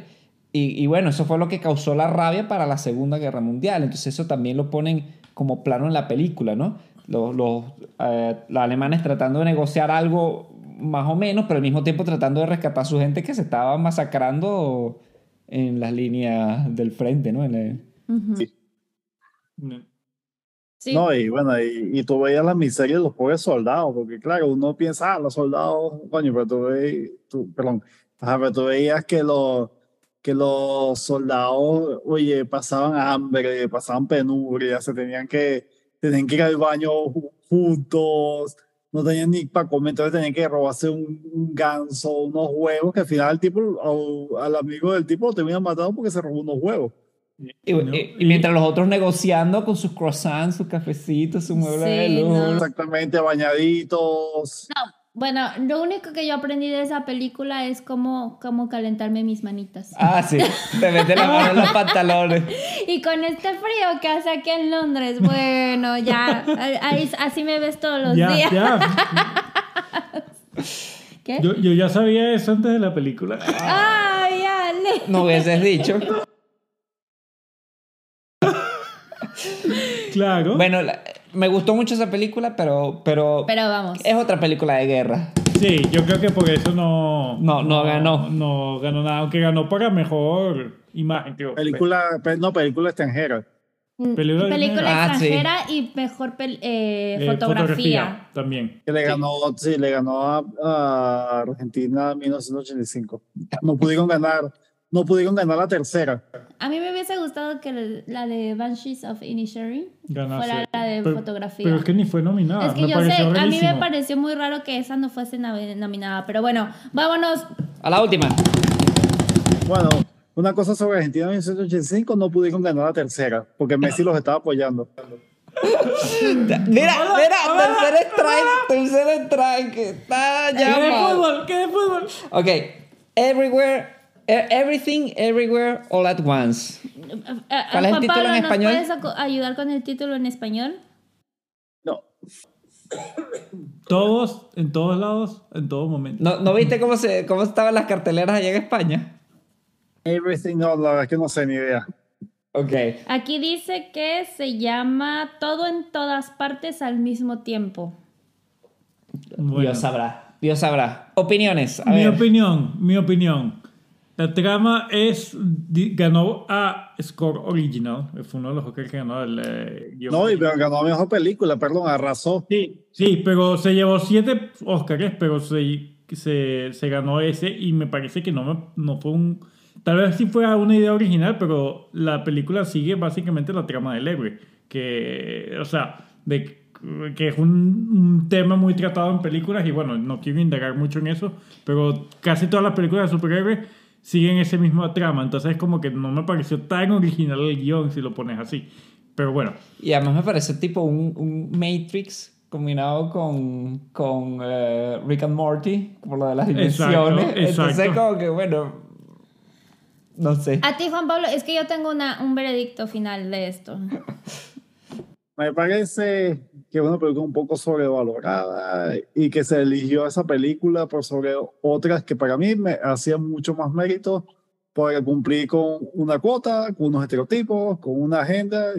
Y, y bueno, eso fue lo que causó la rabia para la Segunda Guerra Mundial. Entonces eso también lo ponen como plano en la película, ¿no? Los, los, eh, los alemanes tratando de negociar algo más o menos, pero al mismo tiempo tratando de rescatar a su gente que se estaba masacrando en las líneas del frente, ¿no? En el- Sí. No, y bueno, y, y tú veías la miseria de los pobres soldados, porque claro, uno piensa, ah, los soldados, coño, pero tú, veías, tú, perdón, ajá, pero tú veías que los, que los soldados, oye, pasaban hambre, pasaban penuria, se tenían que, tenían que ir al baño ju- juntos, no tenían ni para comer, entonces tenían que robarse un, un ganso, unos huevos, que al final el tipo, al, al amigo del tipo lo terminan matando porque se robó unos huevos. Y, No, y- y mientras los otros negociando con sus croissants, sus cafecitos, sus muebles de Sí, luz. no. Exactamente, bañaditos. Bueno, lo único que yo aprendí de esa película es cómo, cómo calentarme mis manitas. Ah, sí. Te metes la mano en los pantalones. Y con este frío que hace aquí en Londres, bueno, ya, ahí- así me ves todos los Ya, días. ya. ¿Qué? Yo, yo ya sabía eso antes de la película. Ay, Ale. No hubieses dicho. Claro. Bueno, la- me gustó mucho esa película, pero, pero, Pero vamos. es otra película de guerra. Sí, yo creo que por eso no. No, no ganó. No ganó nada, aunque ganó para mejor imagen, creo. Película, pe- no, película extranjera. Mm, película Ah, sí. extranjera y mejor pel- eh, Eh, fotografía. También. Que le ganó, sí, le ganó a, a Argentina en 1985. No pudieron ganar, no pudieron ganar la tercera. A mí me hubiese gustado que la de Banshees of Inisherin fuera la de Pero- fotografía. Pero es que ni fue nominada. es que me yo sé, a mí me pareció muy raro que esa no fuese na- nominada, pero bueno, vámonos. A la última. Bueno, una cosa sobre Argentina en 1985, no pudieron ganar la tercera, porque Messi los estaba apoyando. Mira, mira, tercer strike, tercer strike. Está ¿Qué de fútbol? ¿Qué de fútbol? Ok. Everywhere, everything, everywhere, all at once. Eh, ¿Cuál es el Juan título Pablo, en ¿nos español? puedes ayudar con el título en español? No, Todos, en todos lados, en todo momento. ¿No, ¿no viste cómo, se, cómo estaban las carteleras allá en España? everything, no, la verdad es que no sé ni idea. Ok. Aquí dice que se llama Todo en todas partes al mismo tiempo. Bueno, Dios sabrá. Dios sabrá. Opiniones. A mi ver. opinión, mi opinión. La trama es. Ganó a Score Original. Fue uno de los Oscars que ganó el. eh. No, y ganó mejor película, perdón, arrasó. Sí, sí, pero se llevó siete Oscars, pero se, se, se ganó ese y me parece que no, me- no fue un... Tal vez sí fue una idea original, pero la película sigue básicamente la trama del héroe. Que, o sea, de, que es un, un tema muy tratado en películas y bueno, no quiero indagar mucho en eso, pero casi todas las películas de superhéroes siguen ese mismo trama. Entonces como que no me pareció tan original el guion si lo pones así. Pero bueno, Y además me parece tipo un, un Matrix combinado con, con eh, Rick and Morty, por lo de las Exacto, dimensiones. Entonces exacto. como que bueno, no sé. A ti, Juan Pablo, es que yo tengo una, un veredicto final de esto. Me parece que es una película un poco sobrevalorada y que se eligió esa película por sobre otras que para mí me hacían mucho más mérito para cumplir con una cuota, con unos estereotipos, con una agenda.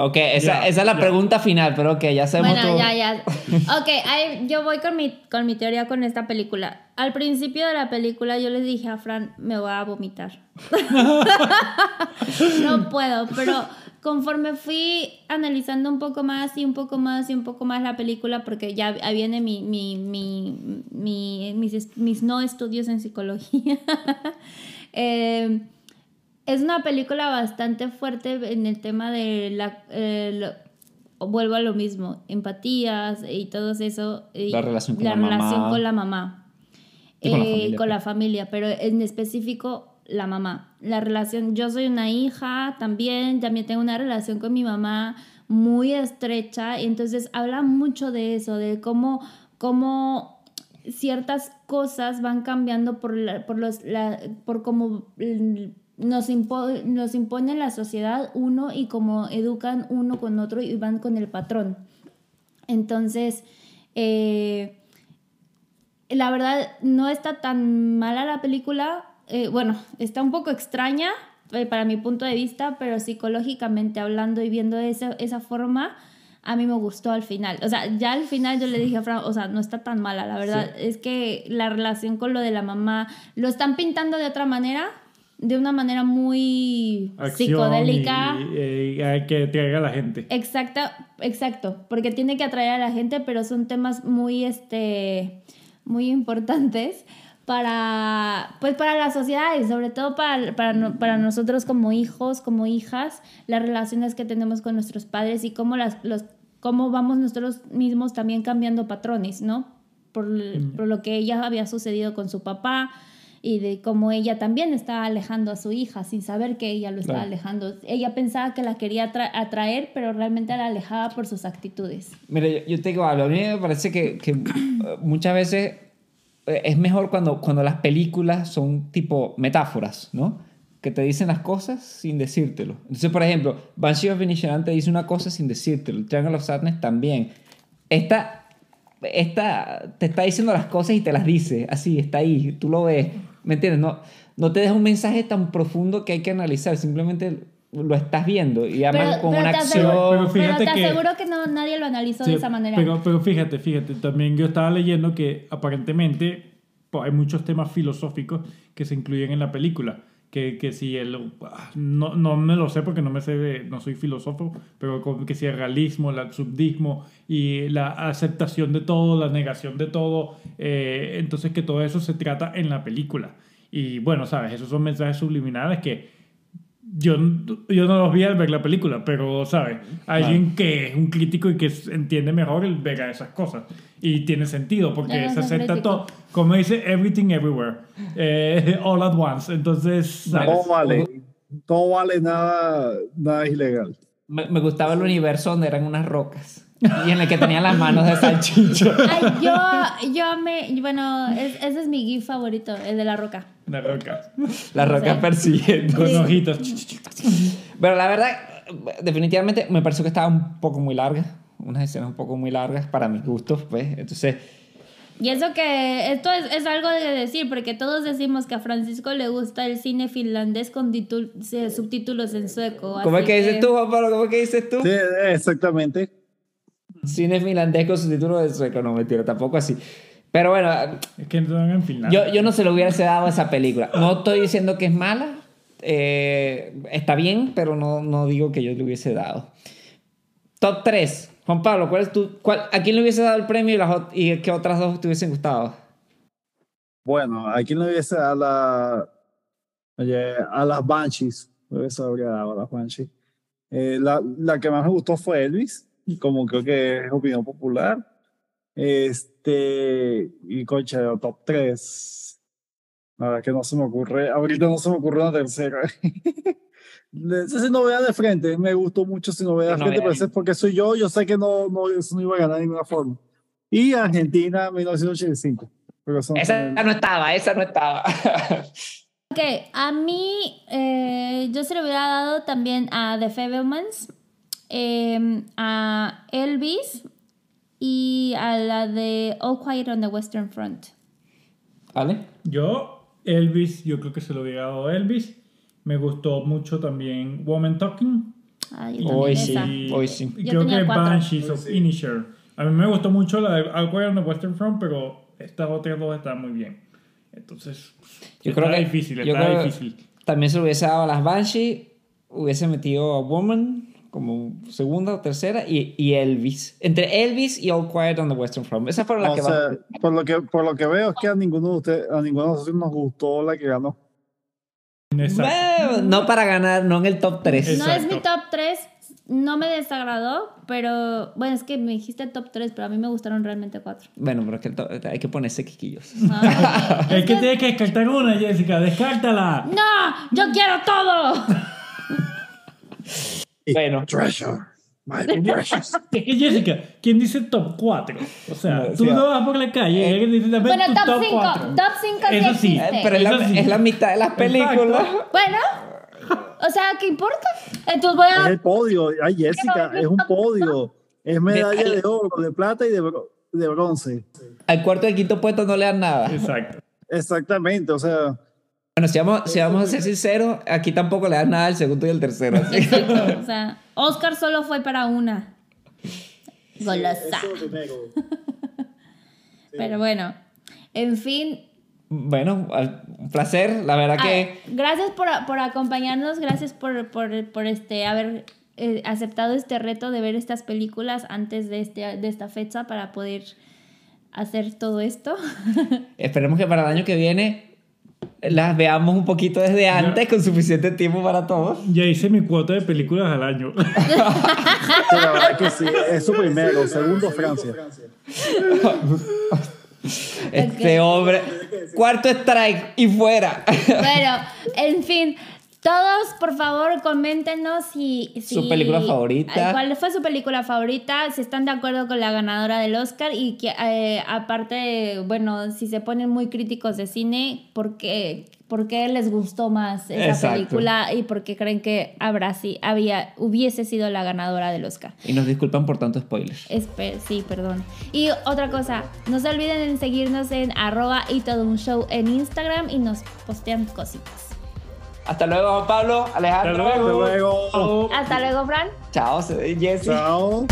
Ok, esa, Ya, esa es la ya. pregunta final, pero ok, ya sabemos Bueno, todo. ya, ya. Ok, ahí yo voy con mi, con mi teoría con esta película. Al principio de la película yo les dije a Fran, me voy a vomitar. no puedo, pero conforme fui analizando un poco más y un poco más y un poco más la película, porque ya ahí viene mi, mi, mi, mi- mis, mis no estudios en psicología. eh, es una película bastante fuerte en el tema de la... eh, lo- vuelvo a lo mismo, empatías y todo eso. y La relación con la la relación mamá. con la mamá. Y con la Eh, familia, con la pues. familia, pero en específico la mamá. La relación, yo soy una hija también, también tengo una relación con mi mamá muy estrecha, y entonces habla mucho de eso, de cómo, cómo ciertas cosas van cambiando por, la- por, los, la, por cómo mm, nos, impo- nos impone la sociedad uno y cómo educan uno con otro y van con el patrón. Entonces, eh, la verdad no está tan mala la película. eh, bueno, está un poco extraña eh, para mi punto de vista, pero psicológicamente hablando y viendo esa, esa forma, a mí me gustó al final. O sea, ya al final yo le dije a Fran, o sea, no está tan mala, la verdad. Es que la relación con lo de la mamá lo están pintando de otra manera, de una manera muy Acción psicodélica. y- y hay que traiga a la gente. Exacta, exacto, porque tiene que atraer a la gente, pero son temas muy, este, muy importantes para, pues para la sociedad y sobre todo para, para, para nosotros como hijos, como hijas, las relaciones que tenemos con nuestros padres y cómo, las, los, cómo vamos nosotros mismos también cambiando patrones, ¿no? Por, por lo que ella había sucedido con su papá y de cómo ella también estaba alejando a su hija sin saber que ella lo estaba Claro. alejando. Ella pensaba que la quería atra- atraer, pero realmente la alejaba por sus actitudes. Mira, yo, yo te digo. A mí me parece que, que, eh, muchas veces eh, es mejor cuando, cuando las películas son tipo metáforas, ¿no? Que te dicen las cosas sin decírtelo. Entonces, por ejemplo, Banshee of Inisherin te dice una cosa sin decírtelo. Triangle of Sadness también. Esta, esta te está diciendo las cosas y te las dice. Así, está ahí. Tú lo ves. ¿Me entiendes? No, no te deja un mensaje tan profundo que hay que analizar. Simplemente lo estás viendo. Y además Pero, con pero una acción... aseguro, Pero fíjate pero te que- aseguro que no, nadie lo analizó Sí, de esa manera. Pero, pero fíjate, fíjate, también yo estaba leyendo que aparentemente pues, hay muchos temas filosóficos que se incluyen en la película. Que, que si el. ah, No, no me lo sé porque no me sé, no soy filósofo, pero que si el realismo, el absurdismo y la aceptación de todo, la negación de todo, eh, entonces que todo eso se trata en la película. Y bueno, sabes, esos son mensajes subliminales que yo, yo no los vi al ver la película, pero, ¿sabes? Alguien que es un crítico y que entiende mejor el ver a esas cosas. Y tiene sentido, porque Ajá, se acepta todo. Como dice Everything Everywhere. eh, all at once. Entonces, ¿sabes? Todo vale. Todo vale, nada, nada es ilegal. Me, me gustaba el universo donde eran unas rocas. Y en el que tenían las manos de salchicho. Ay, yo, yo me. Bueno, es- ese es mi GIF favorito, el de la roca. Una roca. Las rocas Sí. persiguiendo. Con Sí. ojitos. Pero la verdad, definitivamente me pareció que estaba un poco muy larga. Unas escenas un poco muy largas para mis gustos, pues. Entonces, Y eso que. Esto es, es algo de decir, porque todos decimos que a Francisco le gusta el cine finlandés con titul- sí, subtítulos en sueco. ¿cómo es así que dices tú, Juan Pablo? ¿Cómo es que dices tú? Sí, exactamente. Cine finlandés con subtítulos de sueco. No, mentira, tampoco así. Pero bueno, Es que no en Finlandia. yo, yo no se lo hubiese dado a esa película. No estoy diciendo que es mala. eh, está bien, pero no, no digo que yo le hubiese dado. Top 3. Juan Pablo, ¿cuál es tu, cuál, ¿a quién le hubiese dado el premio y, las, y qué otras dos te hubiesen gustado? Bueno, aquí no hubiese a la oye, a las Banshees, no hubiese habría dado a las Banshees. Eh, la, la que más me gustó fue Elvis, como creo que es opinión popular. Este, y concha, top 3. La verdad que no se me ocurre, ahorita no se me ocurre una tercera. Esa si no vea de frente, me gustó mucho si no vea de frente, vea. pero es porque soy yo, yo sé que no, no, eso no iba a ganar de ninguna forma. Y Argentina 1985. Pero eso no Esa no estaba, esa no estaba. Ok, a mí eh, yo se lo hubiera dado también a The Fablemans, eh, a Elvis y a la de All Quiet on the Western Front. ¿Vale? Yo, Elvis, yo creo que se lo hubiera dado a Elvis. Me gustó mucho también Woman Talking. Ah, yo Hoy sí, hoy sí. Y Yo creo tenía que cuatro. Banshees of Inisher. A mí me gustó mucho la de All Quiet on the Western Front, pero estas otras dos están muy bien. Entonces, Yo está creo que, difícil, yo está creo que difícil. También se lo hubiese dado a las Banshee, hubiese metido a Woman como segunda o tercera y, y Elvis. Entre Elvis y All Quiet on the Western Front. Esas fueron las O que sea, más. por lo que por lo que veo es que a ninguno de ustedes, a ninguno de nosotros nos gustó la que ganó. Bueno, no para ganar, no en el top 3. No es mi top 3, no me desagradó, pero bueno, es que me dijiste top 3, pero a mí me gustaron realmente 4. Bueno, pero es que el to- hay que ponerse quisquillos. Es que tienes que descartar una, Jessica, descártala. ¡No! ¡Yo quiero todo! Bueno. Treasure, my precious. Es que Jessica, ¿quién dice top 4? O sea, No, tú sí, no vas por la calle y alguien dice, Bueno, tu top top 5. 4. Top 5 sí Eso sí. existe. Eh, pero es la, Eso sí. es la mitad de las películas. Bueno, o sea, ¿qué importa? Entonces voy Es a... el podio, ay Jessica, es un podio. Es medalla de oro, de plata y de, bro- de bronce. Al cuarto y al quinto puesto no le dan nada. Exacto. Exactamente, o sea, Bueno, si vamos, si vamos a ser sinceros, aquí tampoco le dan nada al segundo y al tercero. así. Exacto, o sea, Oscar solo fue para una. Golosa. Pero bueno, en fin, bueno, un placer. La verdad que... Ah, gracias por, por acompañarnos, gracias por, por, por este, haber eh, aceptado este reto de ver estas películas antes de, este, de esta fecha para poder hacer todo esto. Esperemos que para el año que viene las veamos un poquito desde antes, con suficiente tiempo para todos. Ya hice mi cuota de películas al año. La verdad que sí. Eso primero. Segundo, Francia. Este hombre. Cuarto strike y fuera. Bueno, en fin, todos por favor coméntenos si, si- Su película favorita. ¿Cuál fue su película favorita? Si están de acuerdo con la ganadora del Oscar y que eh, aparte, bueno, si se ponen muy críticos de cine, ¿por qué, por qué les gustó más esa Exacto. película y por qué creen que habrá sí, había, hubiese sido la ganadora del Oscar? Y nos disculpan por tanto spoiler. Espe- sí, perdón. Y otra cosa, no se olviden en seguirnos en arroba y todo un show en Instagram y nos postean cositas. Hasta luego, Juan Pablo, Alejandro. Hasta Hasta luego. Hasta luego, Fran. Chao, Jesse. Chao.